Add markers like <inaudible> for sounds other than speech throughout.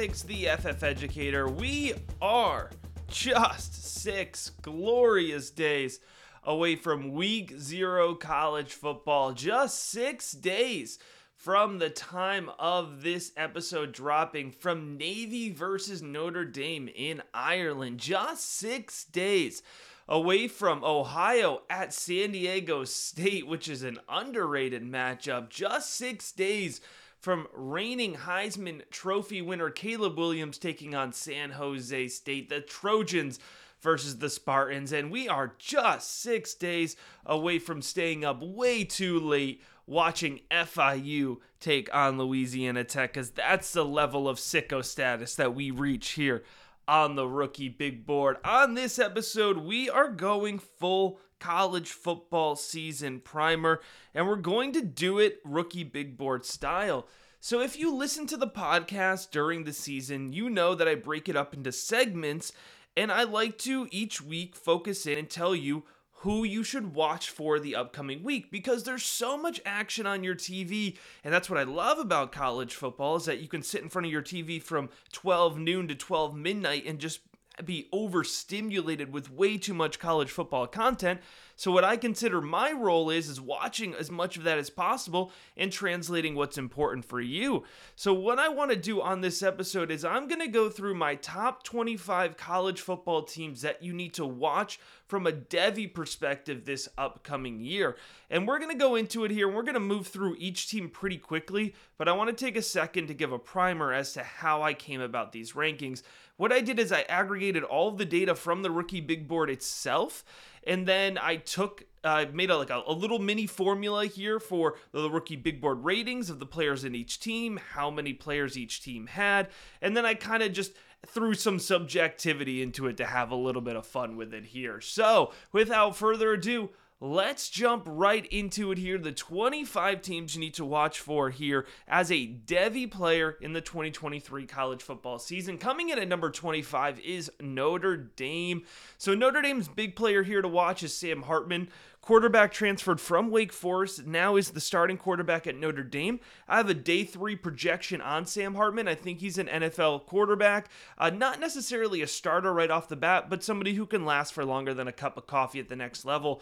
Hicks, the FF Educator. We are just six glorious days away from week zero college football. Just six days from the time of this episode dropping from Navy versus Notre Dame in Ireland. Just six days away from Ohio at San Diego State, which is an underrated matchup. Just six days from reigning Heisman Trophy winner Caleb Williams taking on San Jose State, the Trojans versus the Spartans. And we are just six days away from staying up way too late watching FIU take on Louisiana Tech, because that's the level of sicko status that we reach here on the rookie big board. On this episode, we are going full college football season primer, and we're going to do it rookie big board style. So, if you listen to the podcast during the season, you know that I break it up into segments, and I like to each week focus in and tell you who you should watch for the upcoming week because there's so much action on your TV and that's what I love about college football is that you can sit in front of your TV from 12 noon to 12 midnight and just be overstimulated with way too much college football content. So what I consider my role is is watching as much of that as possible and translating what's important for you. So what I want to do on this episode is I'm going to go through my top 25 college football teams that you need to watch from a Devy perspective this upcoming year. And we're going to go into it here. And we're going to move through each team pretty quickly, but I want to take a second to give a primer as to how I came about these rankings. What I did is I aggregated all of the data from the rookie big board itself and then I took I uh, made a, like a, a, little mini formula here for the rookie big board ratings of the players in each team, how many players each team had, and then I kind of just threw some subjectivity into it to have a little bit of fun with it here. So, without further ado, let's jump right into it here. The 25 teams you need to watch for here as a Devy player in the 2023 college football season. Coming in at number 25 is Notre Dame. So, Notre Dame's big player here to watch is Sam Hartman. Quarterback transferred from Wake Forest, now is the starting quarterback at Notre Dame. I have a day three projection on Sam Hartman. I think he's an NFL quarterback. Uh, not necessarily a starter right off the bat, but somebody who can last for longer than a cup of coffee at the next level.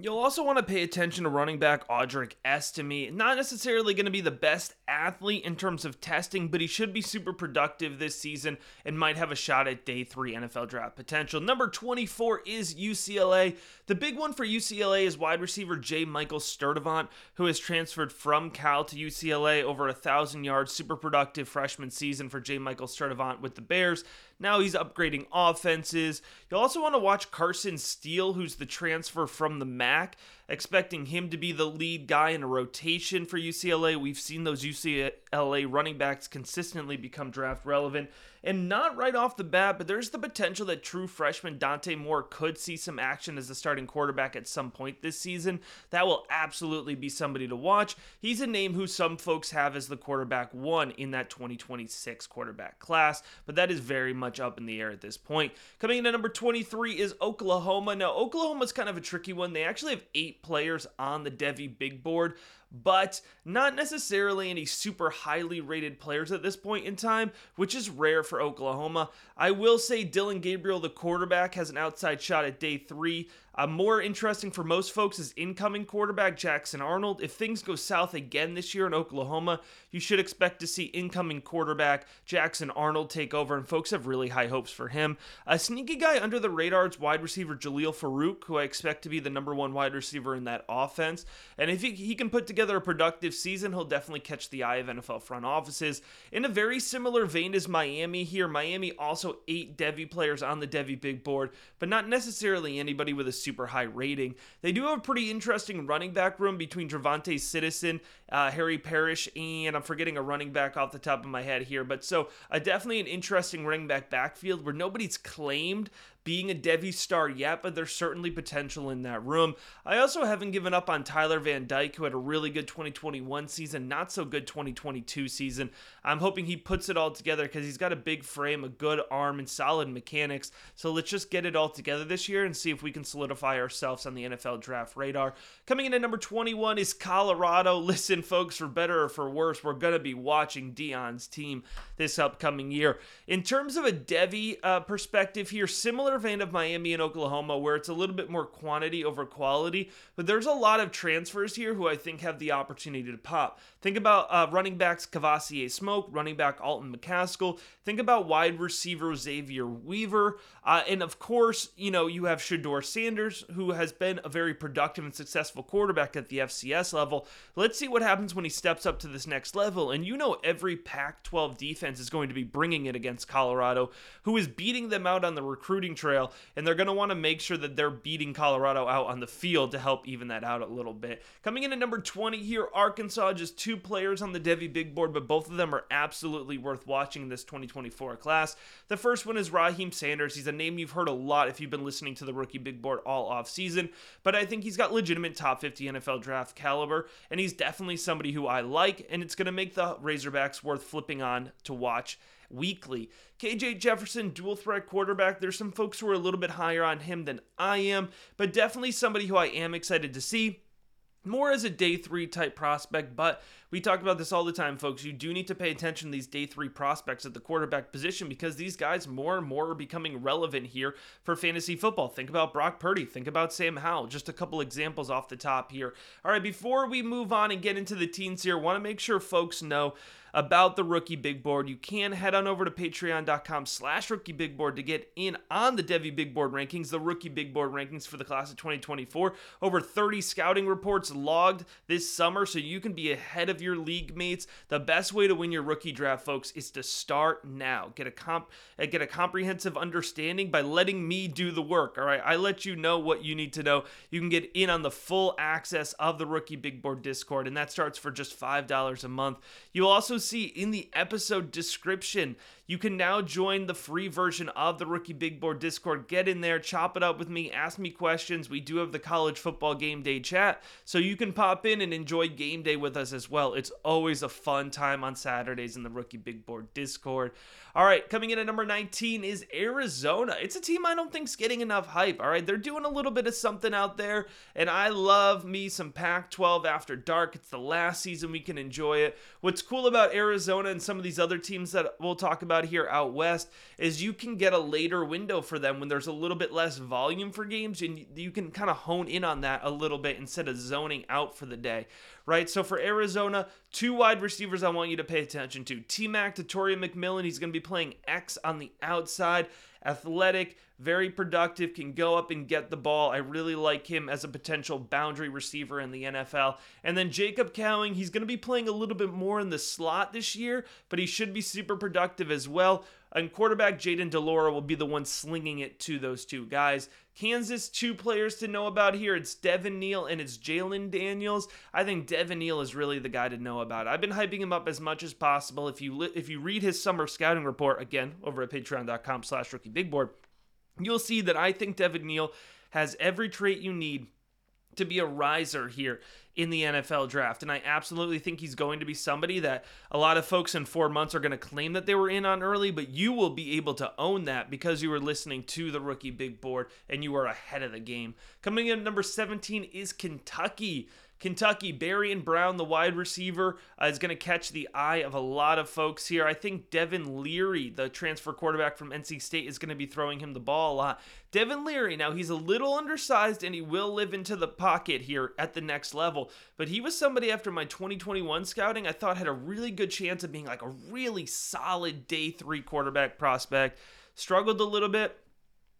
You'll also want to pay attention to running back Audric Estime. Not necessarily going to be the best athlete in terms of testing, but he should be super productive this season and might have a shot at day three NFL draft potential. Number 24 is UCLA. The big one for UCLA is wide receiver J. Michael Sturdivant, who has transferred from Cal to UCLA over a thousand yards, super productive freshman season for J. Michael Sturdivant with the Bears. Now he's upgrading offenses. You'll also want to watch Carson Steele, who's the transfer from the MAC expecting him to be the lead guy in a rotation for UCLA. We've seen those UCLA running backs consistently become draft relevant. And not right off the bat, but there's the potential that true freshman Dante Moore could see some action as a starting quarterback at some point this season. That will absolutely be somebody to watch. He's a name who some folks have as the quarterback one in that 2026 quarterback class, but that is very much up in the air at this point. Coming in at number 23 is Oklahoma. Now, Oklahoma's kind of a tricky one. They actually have eight players on the Devy big board, but not necessarily any super highly rated players at this point in time, which is rare for Oklahoma. I will say Dillon Gabriel, the quarterback, has an outside shot at day three. Uh, more interesting for most folks is incoming quarterback Jackson Arnold. If things go south again this year in Oklahoma, you should expect to see incoming quarterback Jackson Arnold take over, and folks have really high hopes for him. A sneaky guy under the radar is wide receiver Jalil Farooq, who I expect to be the number one wide receiver in that offense. And if he, he can put together a productive season, he'll definitely catch the eye of NFL front offices. In a very similar vein as Miami here, Miami also eight Devy players on the Devy big board, but not necessarily anybody with a super high rating. They do have a pretty interesting running back room between TreVonte' Citizen, uh, Harry Parrish, and I'm forgetting a running back off the top of my head here. But so uh, definitely an interesting running back backfield where nobody's claimed being a Devy star yet, but there's certainly potential in that room. I also haven't given up on Tyler Van Dyke, who had a really good 2021 season, not so good 2022 season. I'm hoping he puts it all together because he's got a big frame, a good arm, and solid mechanics. So let's just get it all together this year and see if we can solidify ourselves on the NFL draft radar. Coming in at number 21 is Colorado. <laughs> Listen, folks, for better or for worse, we're going to be watching Deion's team this upcoming year. In terms of a Devy uh, perspective here, similar vein of Miami and Oklahoma, where it's a little bit more quantity over quality, but there's a lot of transfers here who I think have the opportunity to pop. Think about uh, running backs Kavosiey Smoke, running back Alton McCaskill. Think about wide receiver Xavier Weaver. Uh, and of course, you know, you have Shedeur Sanders, who has been a very productive and successful quarterback at the FCS level. Let's see what happens when he steps up to this next level. And you know, every Pac 12 defense is going to be bringing it against Colorado, who is beating them out on the recruiting trail. And they're going to want to make sure that they're beating Colorado out on the field to help even that out a little bit. Coming in at number 20 here, Arkansas, just two players on the Devy big board, but both of them are absolutely worth watching in this 2024 class. The first one is Raheem Sanders. He's a name you've heard a lot if you've been listening to the rookie big board all off season, but I think he's got legitimate top 50 NFL draft caliber, and he's definitely somebody who I like, and it's going to make the Razorbacks worth flipping on to watch weekly. KJ Jefferson, dual threat quarterback. There's some folks who are a little bit higher on him than I am, but definitely somebody who I am excited to see more as a day three type prospect, but we talk about this all the time, folks. You do need to pay attention to these day three prospects at the quarterback position because these guys more and more are becoming relevant here for fantasy football. Think about Brock Purdy, think about Sam Howell. Just a couple examples off the top here. All right, before we move on and get into the teens here, want to make sure folks know about the rookie big board you can head on over to patreon.com slash rookie big board to get in on the Devy big board rankings the rookie big board rankings for the class of 2024 over 30 scouting reports logged this summer so you can be ahead of your league mates. The best way to win your rookie draft, folks, is to start now. Get a comp uh, get a comprehensive understanding by letting me do the work. All right. I let you know what you need to know. You can get in on the full access of the rookie big board Discord, and that starts for just $5 a month. You'll also see in the episode description you can now join the free version of the Rookie Big Board Discord. Get in there, chop it up with me, ask me questions. We do have the college football game day chat, so you can pop in and enjoy game day with us as well. It's always a fun time on Saturdays in the Rookie Big Board Discord. All right, coming in at number 19 is Arizona. It's a team I don't think's getting enough hype. All right, they're doing a little bit of something out there, and I love me some Pac 12 after dark. It's the last season we can enjoy it. What's cool about Arizona and some of these other teams that we'll talk about here out west is you can get a later window for them when there's a little bit less volume for games, and you can kind of hone in on that a little bit instead of zoning out for the day right? So for Arizona, two wide receivers I want you to pay attention to. T Mac to McMillan. He's going to be playing X on the outside. Athletic, very productive, can go up and get the ball. I really like him as a potential boundary receiver in the NFL. And then Jacob Cowing, he's going to be playing a little bit more in the slot this year, but he should be super productive as well. And quarterback Jayden de Laura will be the one slinging it to those two guys. Kansas, two players to know about here. It's Devin Neal and it's Jalon Daniels. I think Devin Neal is really the guy to know about. I've been hyping him up as much as possible. If you if you read his summer scouting report again over at patreon.com slash rookie big board, you'll see that I think Devin Neal has every trait you need to be a riser here in the NFL draft. And I absolutely think he's going to be somebody that a lot of folks in four months are going to claim that they were in on early, but you will be able to own that because you were listening to the rookie big board and you were ahead of the game. Coming in number 17 is Kentucky. Kentucky, Barion Brown, the wide receiver, uh, is going to catch the eye of a lot of folks here. I think Devin Leary, the transfer quarterback from NC State, is going to be throwing him the ball a lot. Devin Leary, now he's a little undersized and he will live into the pocket here at the next level, but he was somebody after my 2021 scouting I thought had a really good chance of being like a really solid day three quarterback prospect. Struggled a little bit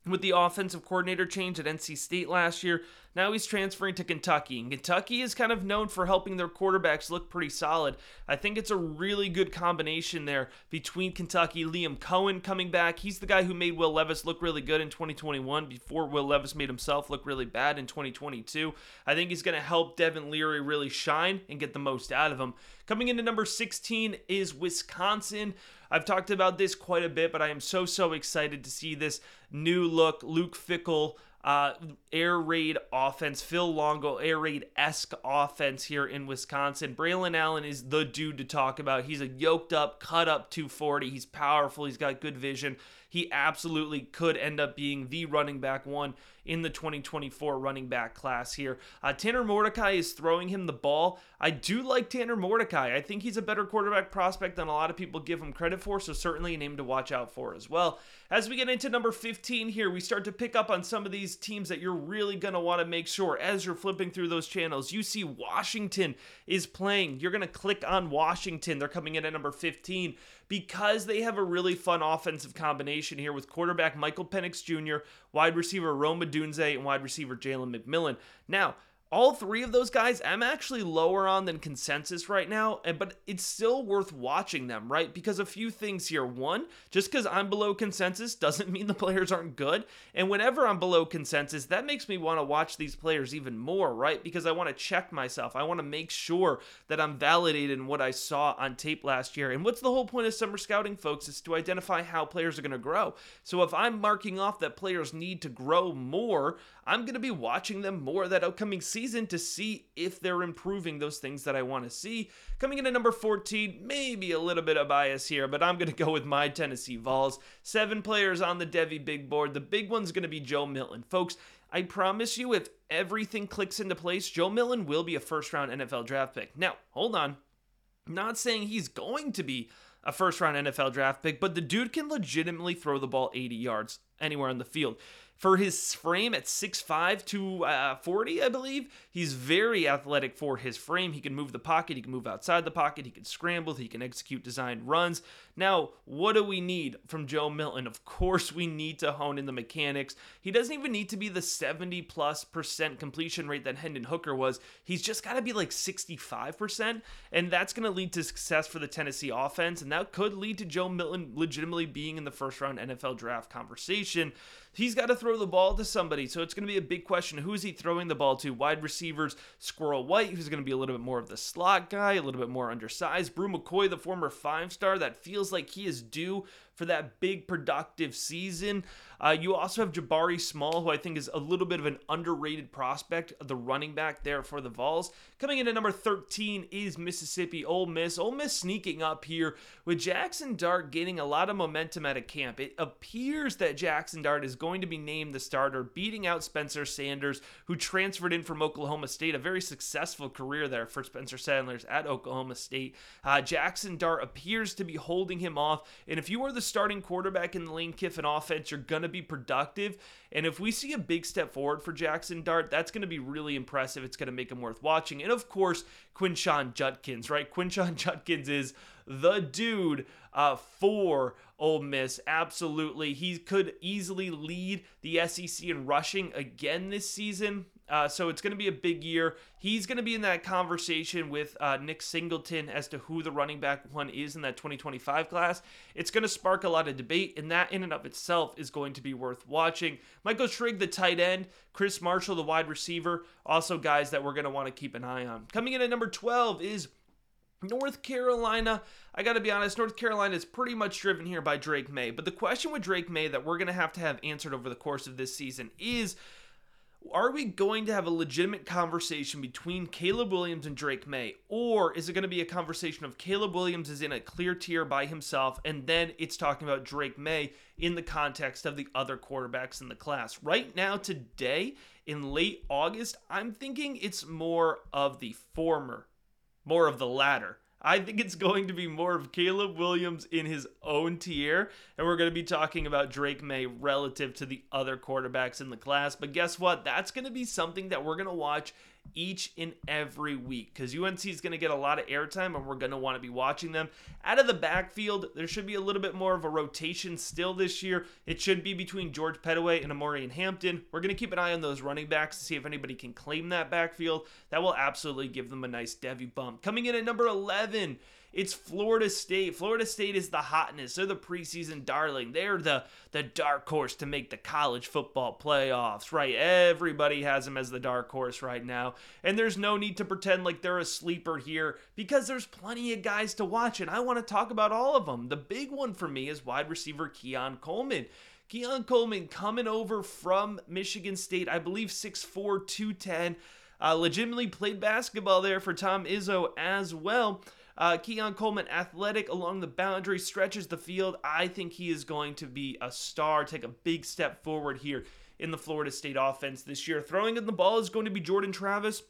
with the offensive coordinator change at NC State last year. Now he's transferring to Kentucky, and Kentucky is kind of known for helping their quarterbacks look pretty solid. I think it's a really good combination there between Kentucky, Liam Coen coming back. He's the guy who made Will Levis look really good in 2021 before Will Levis made himself look really bad in 2022. I think he's going to help Devin Leary really shine and get the most out of him. Coming into number 16 is Wisconsin. I've talked about this quite a bit, but I am so, so excited to see this new look. Luke Fickell uh, air raid offense, Phil Longo air raid esque offense here in Wisconsin. Braelon Allen is the dude to talk about. He's a yoked up, cut up 240. He's powerful. He's got good vision. He absolutely could end up being the running back one in the 2024 running back class here. Uh, Tanner Mordecai is throwing him the ball. I do like Tanner Mordecai. I think he's a better quarterback prospect than a lot of people give him credit for, so certainly a name to watch out for as well. As we get into number 15 here, we start to pick up on some of these teams that you're really going to want to make sure as you're flipping through those channels. You see Washington is playing. You're going to click on Washington. They're coming in at number 15 because they have a really fun offensive combination here with quarterback Michael Penix Jr., wide receiver Rome Odunze, and wide receiver Jalen McMillan. Now, all three of those guys I'm actually lower on than consensus right now, but it's still worth watching them, right? Because a few things here. One, just because I'm below consensus doesn't <laughs> mean the players aren't good. And whenever I'm below consensus, that makes me want to watch these players even more, right? Because I want to check myself. I want to make sure that I'm validated in what I saw on tape last year. And what's the whole point of summer scouting, folks, is to identify how players are going to grow. So if I'm marking off that players need to grow more, I'm going to be watching them more that upcoming season to see if they're improving those things that I want to see. Coming in at number 14, maybe a little bit of bias here, but I'm going to go with my Tennessee Vols. Seven players on the Devy big board. The big one's going to be Joe Milton. Folks, I promise you, if everything clicks into place, Joe Milton will be a first round NFL draft pick. Now, hold on. I'm not saying he's going to be a first round NFL draft pick, but the dude can legitimately throw the ball 80 yards anywhere on the field for his frame at 6'5 to uh, 40, I believe. He's very athletic for his frame. He can move the pocket, he can move outside the pocket, he can scramble, he can execute designed runs. Now, what do we need from Joe Milton? Of course, we need to hone in the mechanics. He doesn't even need to be the 70 plus percent completion rate that Hendon Hooker was. He's just got to be like 65%, and that's going to lead to success for the Tennessee offense, and that could lead to Joe Milton legitimately being in the first round NFL draft conversation he's got to throw the ball to somebody. So it's going to be a big question. Who is he throwing the ball to? Wide receivers, Squirrel White, who's going to be a little bit more of the slot guy, a little bit more undersized. Bru McCoy, the former five star, that feels like he is due for that big productive season. Uh, you also have Jabari Small, who I think is a little bit of an underrated prospect, the running back there for the Vols. Coming in at number 13 is Mississippi Ole Miss. Ole Miss sneaking up here with Jackson Dart gaining a lot of momentum at a camp. It appears that Jackson Dart is going to be named the starter, beating out Spencer Sanders, who transferred in from Oklahoma State. A very successful career there for Spencer Sanders at Oklahoma State. Uh, Jackson Dart appears to be holding him off. And if you are the starting quarterback in the Lane Kiffin offense, you're going to be productive. And if we see a big step forward for Jackson Dart, that's going to be really impressive. It's going to make him worth watching. And of course, Quinshon Judkins, right? <laughs> Quinshon Judkins is the dude uh, for Ole Miss. Absolutely. He could easily lead the SEC in rushing again this season. Uh, so it's going to be a big year. He's going to be in that conversation with uh, Nick Singleton as to who the running back one is in that 2025 class. It's going to spark a lot of debate, and that in and of itself is going to be worth watching. Michael Trigg, the tight end, Chris Marshall, the wide receiver, also guys that we're going to want to keep an eye on. Coming in at number 12 is North Carolina, I got to be honest, North Carolina is pretty much driven here by Drake Maye. But the question with Drake Maye that we're going to have to have answered over the course of this season is are we going to have a legitimate conversation between Caleb Williams and Drake Maye? Or is it going to be a conversation of Caleb Williams is in a clear tier by himself, and then it's talking about Drake Maye in the context of the other quarterbacks in the class? Right now, today, in late August, I'm thinking it's more of the former, more of the latter. I think it's going to be more of Caleb Williams in his own tier, and we're going to be talking about Drake Maye relative to the other quarterbacks in the class. But guess what? That's going to be something that we're going to watch each and every week because UNC is going to get a lot of airtime and we're going to want to be watching them. Out of the backfield, there should be a little bit more of a rotation still this year. It should be between George Pettaway and Omarion Hampton. We're going to keep an eye on those running backs to see if anybody can claim that backfield. That will absolutely give them a nice Devy bump. Coming in at number 11 it's Florida State. Florida State is the hotness. They're the preseason darling. They're the the dark horse to make the college football playoffs, right? Everybody has them as the dark horse right now. And there's no need to pretend like they're a sleeper here because there's plenty of guys to watch and I want to talk about all of them. The big one for me is wide receiver Keon Coleman. Keon Coleman coming over from Michigan State, I believe 6'4, 210. Uh, legitimately played basketball there for Tom Izzo as well. Uh, Keon Coleman, athletic along the boundary, stretches the field. I think he is going to be a star, take a big step forward here in the Florida State offense this year. Throwing in the ball is going to be Jordan Travis.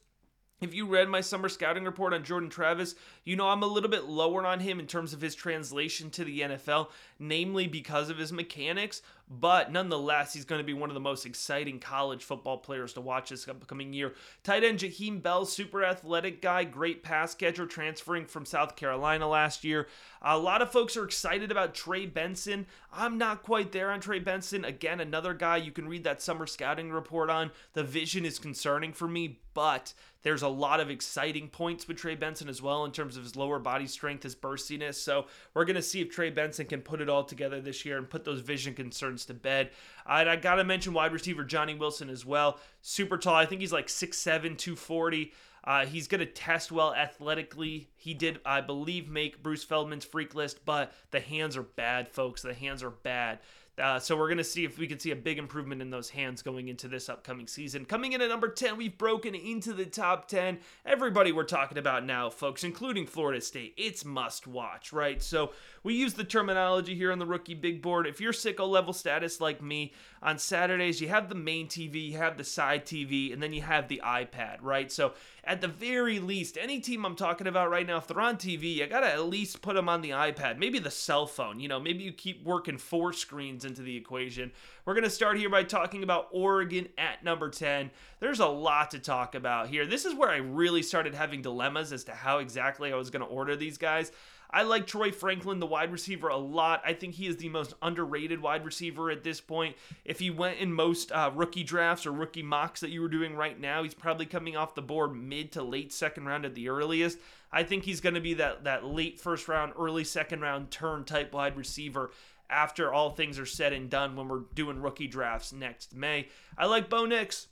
If you read my summer scouting report on Jordan Travis, you know I'm a little bit lower on him in terms of his translation to the NFL, namely because of his mechanics. But nonetheless, he's going to be one of the most exciting college football players to watch this upcoming year. Tight end Jaheim Bell, super athletic guy, great pass catcher, transferring from South Carolina last year. A lot of folks are excited about Trey Benson. I'm not quite there on Trey Benson. Again, another guy you can read that summer scouting report on. The vision is concerning for me, but there's a lot of exciting points with Trey Benson as well in terms of his lower body strength, his burstiness. So we're going to see if Trey Benson can put it all together this year and put those vision concerns to bed. And I got to mention wide receiver Johnny Wilson as well. Super tall. I think he's like 6'7, 240. Uh, he's going to test well athletically. He did, I believe, make Bruce Feldman's freak list, but the hands are bad, folks. The hands are bad. Uh, so we're going to see if we can see a big improvement in those hands going into this upcoming season. Coming in at number 10, we've broken into the top 10. Everybody we're talking about now, folks, including Florida State, it's must watch, right? So we use the terminology here on the rookie big board. If you're sicko level status like me, on Saturdays you have the main TV, you have the side TV, and then you have the iPad, right? So at the very least, any team I'm talking about right now, if they're on TV, you gotta at least put them on the iPad, maybe the cell phone. You know, maybe you keep working four screens into the equation. We're gonna start here by talking about Oregon at number 10. There's a lot to talk about here. This is where I really started having dilemmas as to how exactly I was gonna order these guys. I like Troy Franklin, the wide receiver, a lot. I think he is the most underrated wide receiver at this point. If he went in most uh, rookie drafts or rookie mocks that you were doing right now, he's probably coming off the board mid to late second round at the earliest. I think he's going to be that that late first round, early second round turn type wide receiver after all things are said and done when we're doing rookie drafts next May. I like Bo Nix.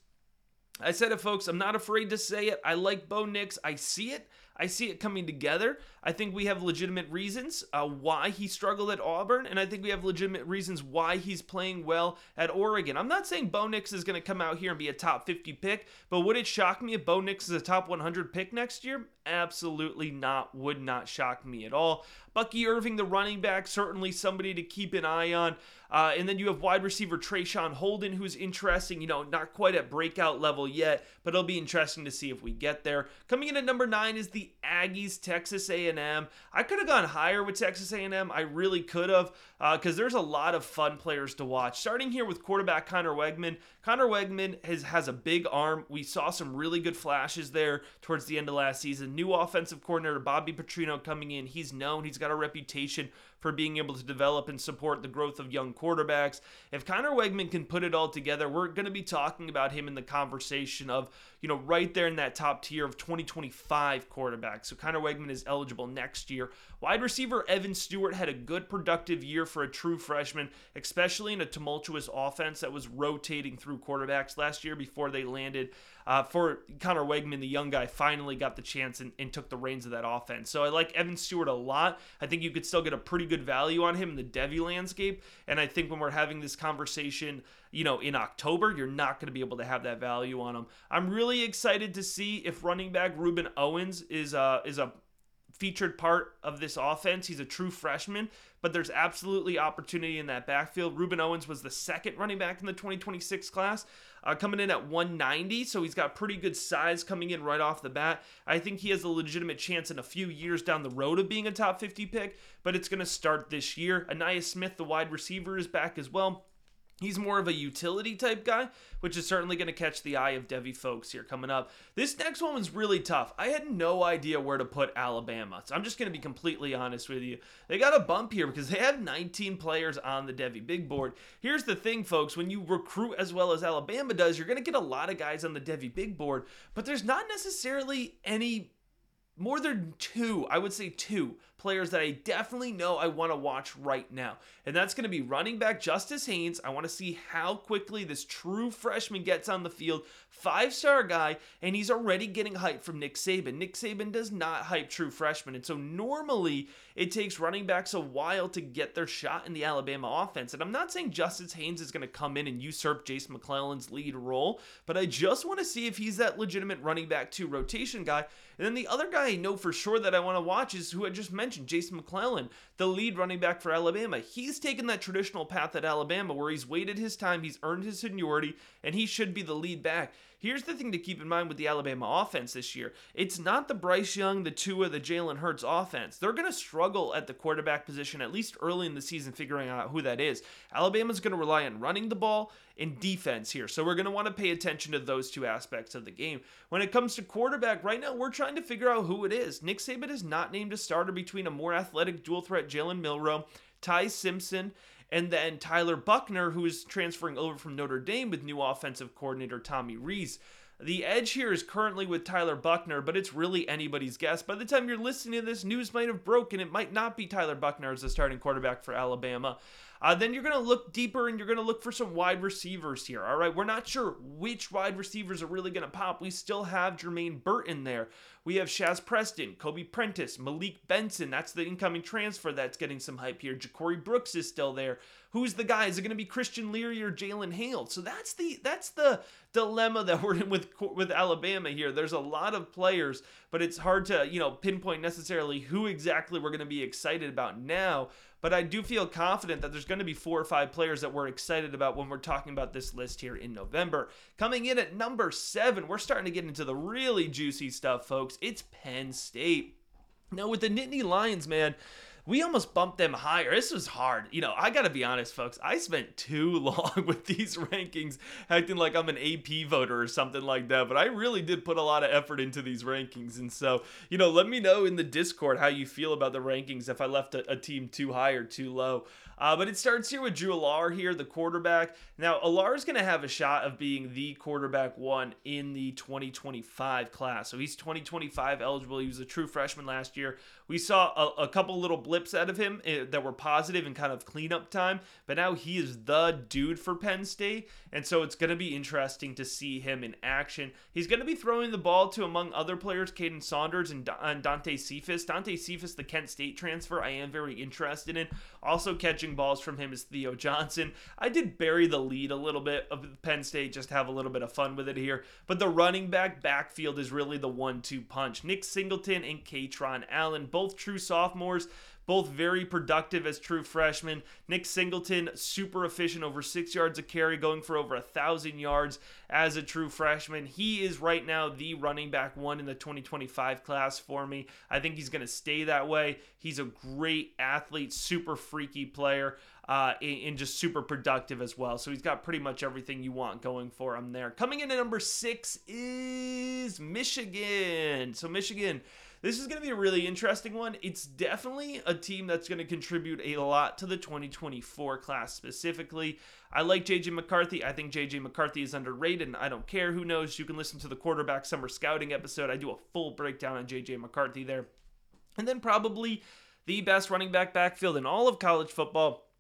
I said it, folks. I'm not afraid to say it. I like Bo Nix. I see it. I see it coming together. I think we have legitimate reasons uh, why he struggled at Auburn, and I think we have legitimate reasons why he's playing well at Oregon. I'm not saying Bo Nix is going to come out here and be a top 50 pick, but would it shock me if Bo Nix is a top 100 pick next year? Absolutely not. Would not shock me at all. Bucky Irving, the running back, certainly somebody to keep an eye on. Uh, and then you have wide receiver Traeshon Holden, who's interesting. You know, not quite at breakout level yet, but it'll be interesting to see if we get there. Coming in at number nine is the Aggies, Texas A&M. I could have gone higher with Texas A&M. I really could have, because uh, there's a lot of fun players to watch. Starting here with quarterback Conner Weigman. Conner Weigman has has a big arm. We saw some really good flashes there towards the end of last season. New offensive coordinator Bobby Petrino coming in. He's known. He's got a reputation for being able to develop and support the growth of young quarterbacks. If Conner Weigman can put it all together, we're going to be talking about him in the conversation of, you know, right there in that top tier of 2025 quarterbacks. So Conner Weigman is eligible next year. Wide receiver Evan Stewart had a good productive year for a true freshman, especially in a tumultuous offense that was rotating through quarterbacks last year before they landed uh, for Conner Weigman, the young guy, finally got the chance and, and, took the reins of that offense. So I like Evan Stewart a lot. I think you could still get a pretty good value on him in the Devy landscape. And I think when we're having this conversation, you know, in October, you're not going to be able to have that value on him. I'm really excited to see if running back Rueben Owens is uh, is a featured part of this offense. He's a true freshman, but there's absolutely opportunity in that backfield. Rueben Owens was the second running back in the 2026 class, uh, coming in at 190, so he's got pretty good size coming in right off the bat. I think he has a legitimate chance in a few years down the road of being a top 50 pick, but it's going to start this year. Ainias Smith, the wide receiver, is back as well. He's more of a utility type guy, which is certainly going to catch the eye of Devy folks here coming up. This next one was really tough. I had no idea where to put Alabama. So I'm just going to be completely honest with you. They got a bump here because they have 19 players on the Devy big board. Here's the thing, folks when you recruit as well as Alabama does, you're going to get a lot of guys on the Devy big board, but there's not necessarily any more than two, I would say two players that I definitely know I want to watch right now. And that's going to be running back Justice Haynes. I want to see how quickly this true freshman gets on the field. Five star guy, and he's already getting hype from Nick Saban. Nick Saban does not hype true freshmen. And so normally it takes running backs a while to get their shot in the Alabama offense. And I'm not saying Justice Haynes is going to come in and usurp Jason McClellan's lead role, but I just want to see if he's that legitimate running back to rotation guy. And then the other guy I know for sure that I want to watch is who I just mentioned mentioned, Jason McClellan, the lead running back for Alabama. He's taken that traditional path at Alabama where he's waited his time, he's earned his seniority, and he should be the lead back. Here's the thing to keep in mind with the Alabama offense this year it's not the Bryce Young, the Tua, the Jalen Hurts offense. They're going to struggle at the quarterback position, at least early in the season, figuring out who that is. Alabama's going to rely on running the ball and defense here. So we're going to want to pay attention to those two aspects of the game. When it comes to quarterback, right now we're trying to figure out who it is. Nick Saban is not named a starter between a more athletic dual threat Jalen Milroe, Ty Simpson, and then Tyler Buchner, who is transferring over from Notre Dame with new offensive coordinator Tommy Rees. The edge here is currently with Tyler Buchner, but it's really anybody's guess. By the time you're listening to this, news might have broken. It might not be Tyler Buchner as the starting quarterback for Alabama. Uh, then you're going to look deeper and you're going to look for some wide receivers here. All right, we're not sure which wide receivers are really going to pop. We still have Jermaine Burton there. We have Shazz Preston, Kobe Prentice, Malik Benson. That's the incoming transfer that's getting some hype here. Ja'Corey Brooks is still there. Who's the guy? Is it going to be Christian Leary or Jalen Hale? So that's the that's the dilemma that we're in with with Alabama here. There's a lot of players, but it's hard to you know pinpoint necessarily who exactly we're going to be excited about now. But I do feel confident that there's going to be four or five players that we're excited about when we're talking about this list here in November. Coming in at number seven, we're starting to get into the really juicy stuff, folks. It's Penn State. Now, with the Nittany Lions, man, we almost bumped them higher. This was hard. You know, I got to be honest, folks. I spent <laughs> too long <laughs> with these rankings acting like I'm an AP voter or something like that. But I really did put a lot of effort into these rankings. And so, you know, let me know in the Discord how you feel about the rankings if I left a, a team too high or too low. Uh, but it starts here with Drew Allar here, the quarterback. Now, Allar is going to have a shot of being the quarterback one in the 2025 class. So he's 2025 eligible. He was a true freshman last year. We saw a, a couple little blips out of him eh, that were positive and kind of cleanup time, but now he is the dude for Penn State. And so it's going to be interesting to see him in action. He's going to be throwing the ball to, among other players, Kaden Saunders and, Dante Cephas. Dante Cephas, the Kent State transfer, I am very interested in. Also catching balls from him is Theo Johnson. I did bury the lead a little bit of Penn State, just have a little bit of fun with it here. But the running back backfield is really the one two punch. Nick Singleton and Kaytron Allen, both true sophomores both very productive as true freshmen. Nick Singleton, super efficient, over six yards a carry, going for over a thousand yards as a true freshman. He is right now the running back one in the 2025 class for me. I think he's going to stay that way. He's a great athlete, super freaky player. Uh, and just super productive as well. So he's got pretty much everything you want going for him there. Coming in at number six is Michigan. So Michigan this is going to be a really interesting one. It's definitely a team that's going to contribute a lot to the 2024 class specifically. I like JJ McCarthy. I think JJ McCarthy is underrated, I don't care. Who knows? You can listen to the quarterback summer scouting episode. I do a full breakdown on JJ McCarthy there. And then probably the best running back backfield in all of college football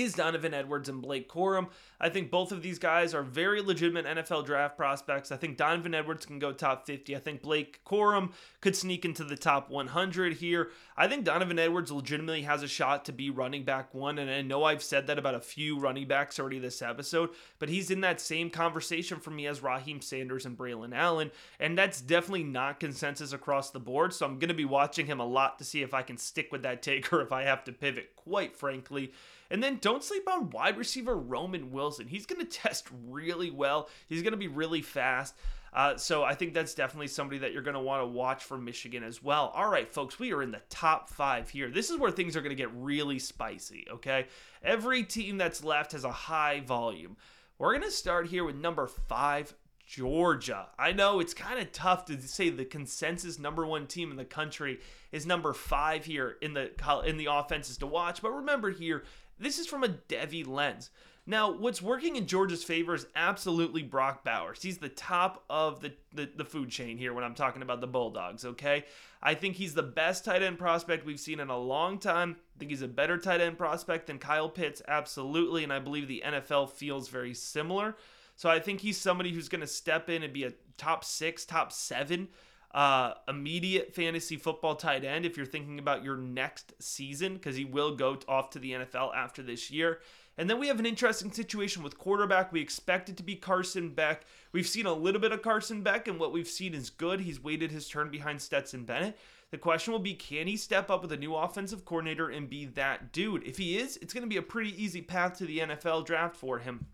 is Donovan Edwards and Blake Corum. I think both of these guys are very legitimate NFL draft prospects. I think Donovan Edwards can go top 50. I think Blake Corum could sneak into the top 100 here. I think Donovan Edwards legitimately has a shot to be running back one. And I know I've said that about a few running backs already this episode, but he's in that same conversation for me as Raheem Sanders and Braelon Allen. And that's definitely not consensus across the board. So I'm going to be watching him a lot to see if I can stick with that <laughs> take or if I have to pivot, quite frankly. And then don't sleep on wide receiver Roman Wilson. He's going <laughs> to test really well. He's going to be really fast. Uh, so I think that's definitely somebody that you're going to want to watch for Michigan as well. All right, folks, we are in the top five here. This is where things are going to get really spicy, okay? Every team that's left has a high volume. We're going to start here with number five, Georgia. I know it's kind of tough to say the consensus number one team in the country is number five here in the in the offenses to watch. But remember here, this is from a Devy lens. Now, what's working in Georgia's favor is absolutely Brock Bowers. He's the top of the, the, the, food chain here when I'm talking about the Bulldogs, okay? I think he's the best tight end prospect we've seen in a long time. I think he's a better tight end prospect than Kyle Pitts, absolutely. And I believe the NFL feels very similar. So I think he's somebody who's going to step in and be a top six, top seven uh, immediate fantasy football tight end if you're thinking about your next season, because he will go off to the NFL after this year. And then we have an interesting situation with quarterback. We expect it to be Carson Beck. We've seen a little bit of Carson Beck, and what we've seen is good. He's waited his turn behind Stetson Bennett. The question will be can he step up with a new offensive coordinator and be that dude? If he is, it's going to be a pretty easy path to the NFL draft for him.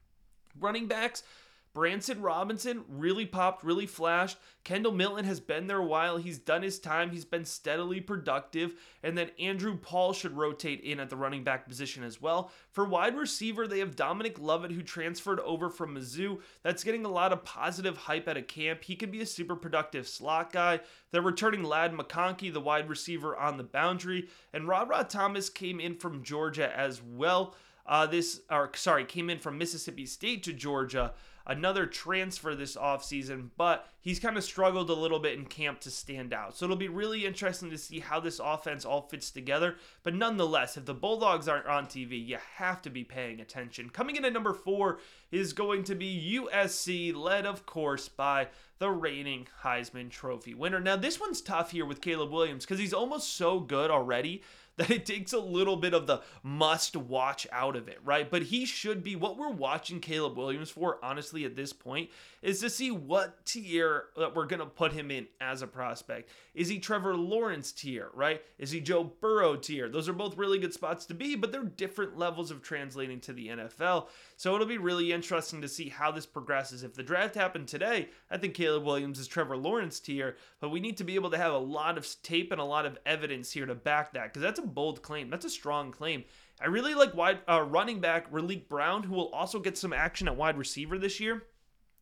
Running backs, Branson Robinson really popped, really flashed. Kendall Milton has been there a while. He's done his time. He's been steadily productive. And then Andrew Paul should rotate in at the running back position as well. For wide receiver, they have Dominic Lovett, who transferred over from Mizzou. That's getting a lot of positive hype at a camp. He could be a super productive slot guy. They're returning Ladd McConkey, the wide receiver on the boundary. And Rod Rod Thomas came in from Georgia as well. Uh, this, or sorry, came in from Mississippi State to Georgia another transfer this offseason, but he's kind of struggled a little bit in camp to stand out. So it'll be really interesting to see how this offense all fits together. But nonetheless, if the Bulldogs aren't on TV, you have to be paying attention. Coming in at number four is going to be USC, led, of course, by the reigning Heisman Trophy winner. Now, this one's tough here with Caleb Williams because he's almost so good already <laughs> that it takes a little bit of the must watch out of it, right? But he should be what we're watching Caleb Williams for, honestly, at this point, is to see what tier that we're going to put him in as a prospect. Is he Trevor Lawrence tier, right? Is he Joe Burrow tier? Those are both really good spots to be, but they're different levels of translating to the NFL. So it'll be really interesting to see how this progresses. If the draft happened today, I think Caleb Williams is Trevor Lawrence tier, but we need to be able to have a lot of tape and a lot of evidence here to back that because that's a bold claim. That's a strong claim. I really like wide uh, running back Raleek Brown, who will also get some action at wide receiver this year.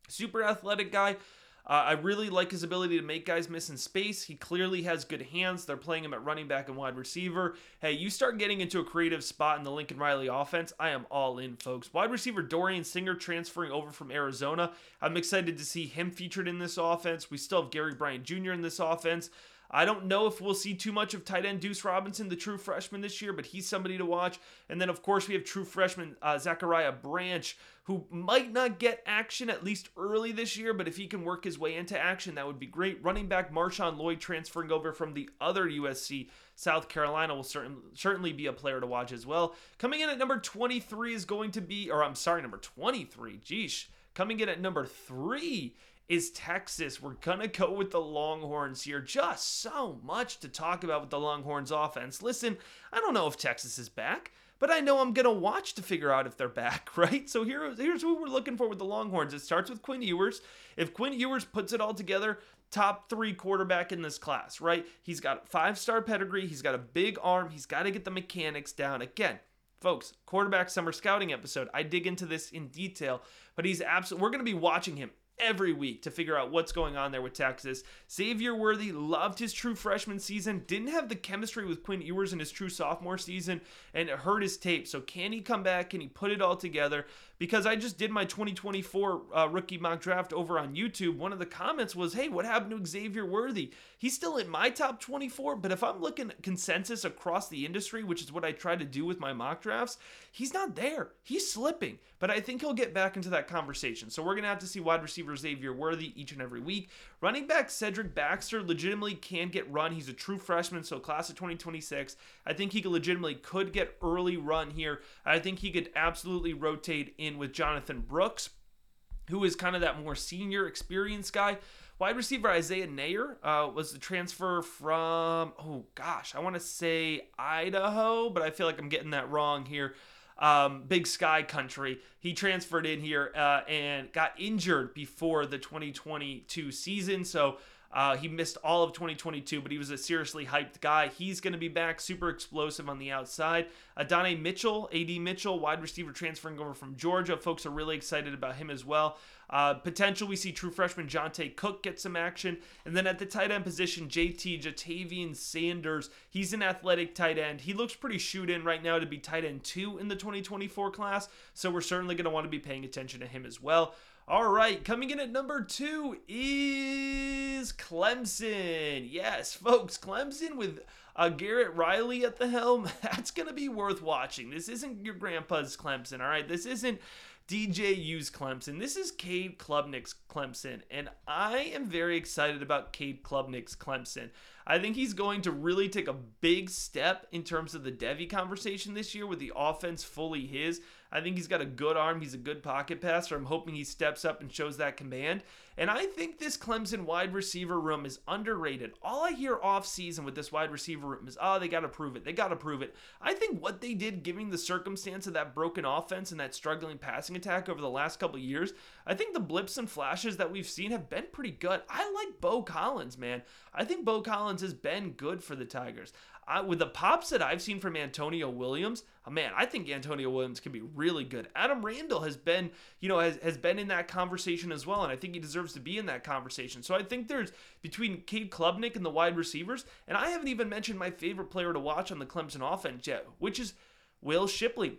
Super athletic guy. Uh, I really like his ability to make guys miss in space. He clearly has good hands. They're playing him at running back and wide receiver. Hey, you start getting into a creative spot in the Lincoln Riley offense, I am all in, folks. Wide receiver Dorian Singer transferring over from Arizona. I'm excited to see him featured in this offense. We still have Gary Bryant Jr. in this offense. I don't know if we'll see too much of tight end Deuce Robinson, the true freshman this year, but he's somebody to watch. And then, of course, we have true freshman uh, Zachariah Branch, who might not get action at least early this year, but if he can work his way into action, that would be great. Running back Marshawn Lloyd transferring over from the other USC, South Carolina, will certain, certainly be a player to watch as well. Coming in at number 23 is going to be, or I'm sorry, number 23, geesh. Coming in at number three is Texas. We're going to go with the Longhorns here. Just so much to talk about with the Longhorns offense. Listen, I don't know if Texas is back, but I know I'm going to watch to figure out if they're back, <laughs> right? So here, here's what we're looking for with the Longhorns. It starts with Quinn Ewers. If Quinn Ewers puts it all together, top three quarterback in this class, right? He's got five star pedigree. He's got a big arm. He's got to get the mechanics down. Again, folks, quarterback summer scouting episode. I dig into this in detail, but he's absolutely, we're going to be watching him every week to figure out what's going on there with Texas. Xavier Worthy loved his true freshman season, didn't have the chemistry with Quinn Ewers in his true sophomore season, and it hurt his tape. So can he come back? Can he put it all together? Because I just did my 2024 uh, rookie mock draft over on YouTube. One of the comments was, "Hey, what happened to Xavier Worthy? He's still in my top 24, but if I'm looking at consensus across the industry, which is what I try to do with my mock drafts, he's not there. He's slipping. But I think he'll get back into that conversation. So we're gonna have to see wide receiver Xavier Worthy each and every week. Running back Cedric Baxter legitimately can get run. He's a true freshman, so class of 2026. I think he could legitimately could get early run here. I think he could absolutely rotate in with Jonathan Brooks, who is kind of that more senior experienced guy. Wide receiver Isaiah Neyor uh, was the transfer from, oh gosh, I want to say Idaho, but I feel like I'm getting that wrong here. um, Big Sky country. He transferred in here uh, and got injured before the 2022 season. So uh, he missed all of 2022, but he was a seriously hyped guy. He's going to be back, super explosive on the outside. Adonai Mitchell, AD Mitchell, wide receiver transferring over from Georgia. Folks are really excited about him as well. Uh, potential, we see true freshman Johntay Cook get some action. And then at the tight end position, JT, Ja'Tavion Sanders. He's an athletic tight end. He looks pretty shoot in right now to be tight end two in the 2024 class. So we're certainly going to want to be paying attention to him as well. All right, coming in at number two is Clemson. Yes, folks, Clemson with uh, Garrett Riley at the helm. <laughs> That's going to be worth watching. This isn't your grandpa's Clemson, all right? This isn't DJU's Clemson. This is Cade Klubnik's Clemson, and I am very excited about Cade Klubnik's Clemson. I think he's going to really take a big step in terms of the Devy conversation this year with the offense fully his. I think he's got a good arm. He's a good pocket passer. I'm hoping he steps up and shows that command. And I think this Clemson wide receiver room is underrated. All I hear off season with this wide receiver room is, oh, they got to prove it. They got to prove it. I think what they did, given the circumstance of that broken offense and that struggling passing attack over the last couple years, I think the blips and flashes that we've seen have been pretty good. I like Beaux Collins, man. I think Beaux Collins has been good for the Tigers. I, with the pops that I've seen from Antonio Williams, oh man, I think Antonio Williams can be really good. Adam Randall has been, you know, has, has been in that conversation as well, and I think he deserves to be in that conversation. So I think there's between Cade Klubnik and the wide receivers, and I haven't even mentioned my favorite player to watch on the Clemson offense yet, which is Will Shipley.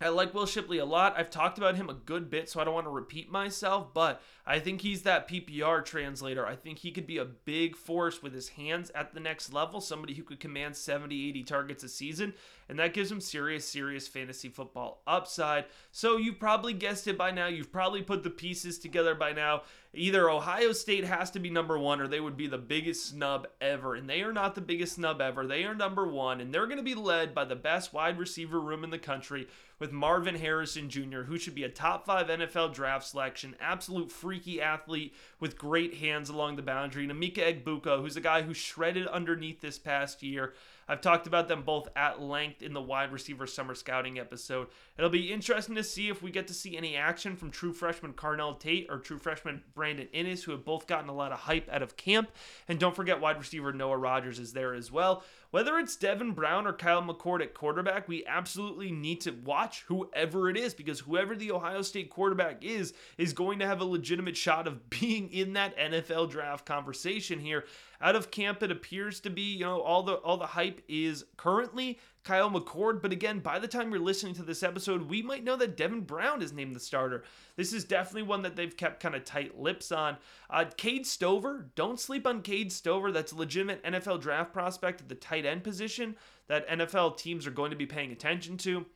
I like Will Shipley a lot. I've talked about him a good bit, so I don't want to repeat myself, but I think he's that PPR translator. I think he could be a big force with his hands at the next level, somebody who could command 70, 80 targets a season, and that gives him serious, serious fantasy football upside. So you've probably guessed it by now. You've probably put the pieces together by now. Either Ohio State has to be number one, or they would be the biggest snub ever. And they are not the biggest snub ever. They are number one, and they're going to be led by the best wide receiver room in the country with Marvin Harrison Jr., who should be a top five NFL draft selection, absolute freaky athlete with great hands along the boundary, and Emeka Egbuka, who's a guy who shredded underneath this past year. I've talked about them both at length in the wide receiver summer scouting episode. It'll be interesting to see if we get to see any action from true freshman Carnell Tate or true freshman Brandon Inniss, who have both gotten a lot of hype out of camp. And don't forget, wide receiver Noah Rogers is there as well. Whether it's Devin Brown or Kyle McCord at quarterback, we absolutely need to watch whoever it is because whoever the Ohio State quarterback is, is going to have a legitimate shot of <laughs> being in that NFL draft conversation here. Out of camp, it appears to be, you know, all the all the hype is currently Kyle McCord. But again, by the time you're listening to this episode, we might know that Devin Brown is named the starter. This is definitely one that they've kept kind of tight lips on. Uh, Cade Stover, don't sleep on Cade Stover. That's a legitimate NFL draft prospect at the tight end position that NFL teams are going to be paying attention to.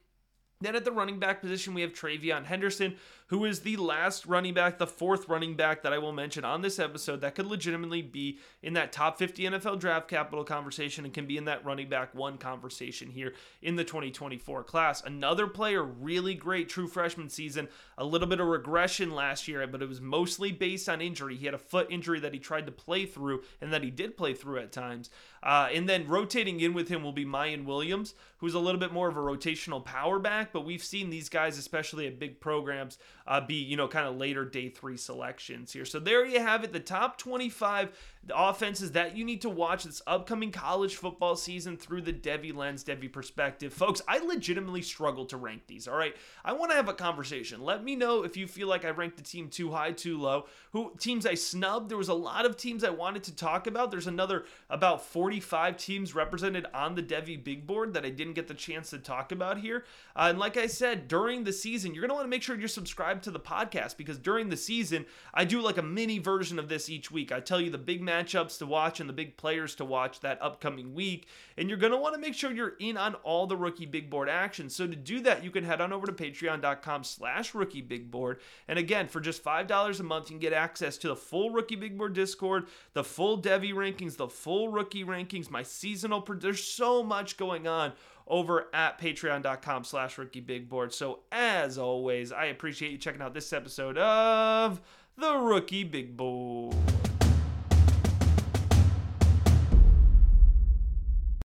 Then at the running back position, we have TreVeyon Henderson, who is the last running back, the fourth running back that I will mention on this episode that could legitimately be in that top 50 NFL draft capital conversation and can be in that running back one conversation here in the 2024 class. Another player, really great true freshman season, a little bit of regression last year, but it was mostly based on injury. He had a foot injury that he tried to play through and that he did play through at times. Uh, and then rotating in with him will be Miyan Williams, who's a little bit more of a rotational power back, but we've seen these guys, especially at big programs, uh, be, you know, kind of later day three selections here. So there you have it, the top 25 offenses that you need to watch this upcoming college football season through the Devy lens, Devy perspective. Folks, I legitimately struggle to rank these, all right? I want to have a conversation. Let me know if you feel like I ranked the team too high, too low. Who teams I snubbed? There was a lot of teams I wanted to talk about. There's another about 45 teams represented on the Devy big board that I didn't get the chance to talk about here. Uh, and like I said, during the season, you're going to want to make sure you're subscribed to the podcast because during the season, I do like a mini version of this each week. I tell you the big matchups to watch and the big players to watch that upcoming week. And you're going to want to make sure you're in on all the rookie big board action. So to do that, you can head on over to patreon.com slash rookie big board. And again, for just $5 a month, you can get access to the full rookie big board Discord, the full Devy rankings, the full rookie rankings, my seasonal. Pro- There's so much going on over at patreon.com slash rookie big board. So as always, I appreciate you checking out this episode of the rookie big board.